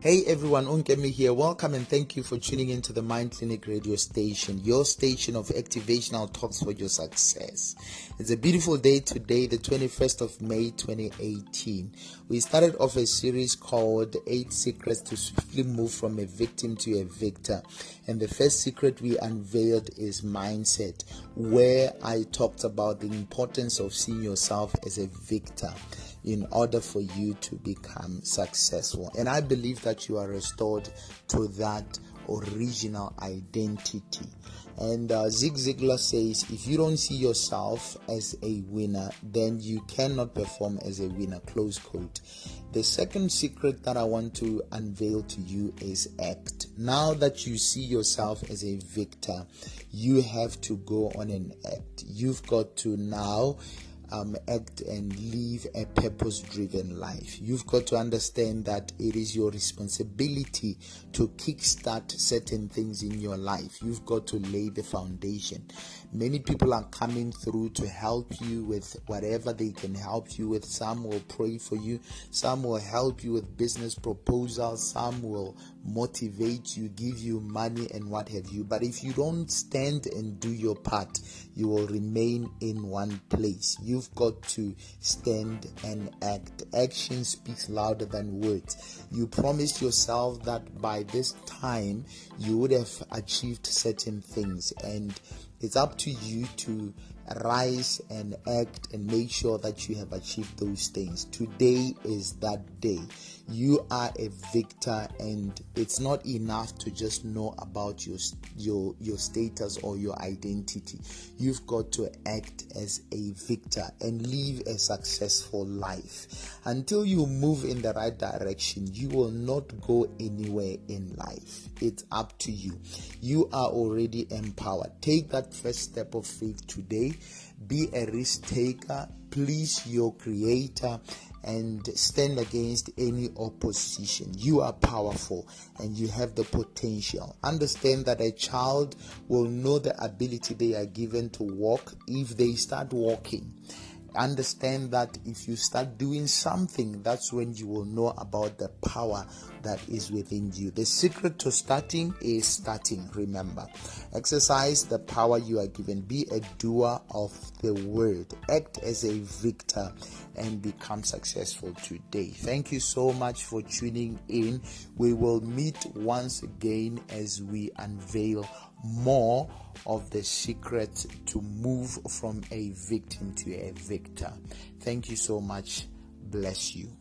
Hey everyone, Unkemi here. Welcome and thank you for tuning into the Mind Clinic radio station, your station of activational talks for your success. It's a beautiful day today, the 21st of May 2018. We started off a series called Eight Secrets to Swiftly Move from a Victim to a Victor. And the first secret we unveiled is mindset, where I talked about the importance of seeing yourself as a victor in order for you to become successful. And I believe that you are restored to that original identity. And uh, Zig Ziglar says, if you don't see yourself as a winner, then you cannot perform as a winner. Close quote. The second secret that I want to unveil to you is act. Now that you see yourself as a victor, you have to go on and act. You've got to now um, act and live a purpose driven life. You've got to understand that it is your responsibility to kickstart certain things in your life. You've got to lay the foundation. Many people are coming through to help you with whatever they can help you with. Some will pray for you, some will help you with business proposals, some will motivate you, give you money, and what have you. But if you don't stand and do your part, you will remain in one place. You've got to stand and act. Action speaks louder than words. You promised yourself that by this time you would have achieved certain things, and it's up to you to rise and act and make sure that you have achieved those things. Today is that day. You are a victor and it's not enough to just know about your your your status or your identity. You've got to act as a victor and live a successful life. Until you move in the right direction, you will not go anywhere in life. It's up to you. You are already empowered. Take that first step of faith today be a risk taker, please your creator, and stand against any opposition. You are powerful and you have the potential. Understand that a child will know the ability they are given to walk if they start walking understand that if you start doing something, that's when you will know about the power that is within you. The secret to starting is starting, remember. Exercise the power you are given. Be a doer of the word. Act as a victor and become successful today. Thank you so much for tuning in. We will meet once again as we unveil more of the secret to move from a victim to a victor. Thank you so much. Bless you.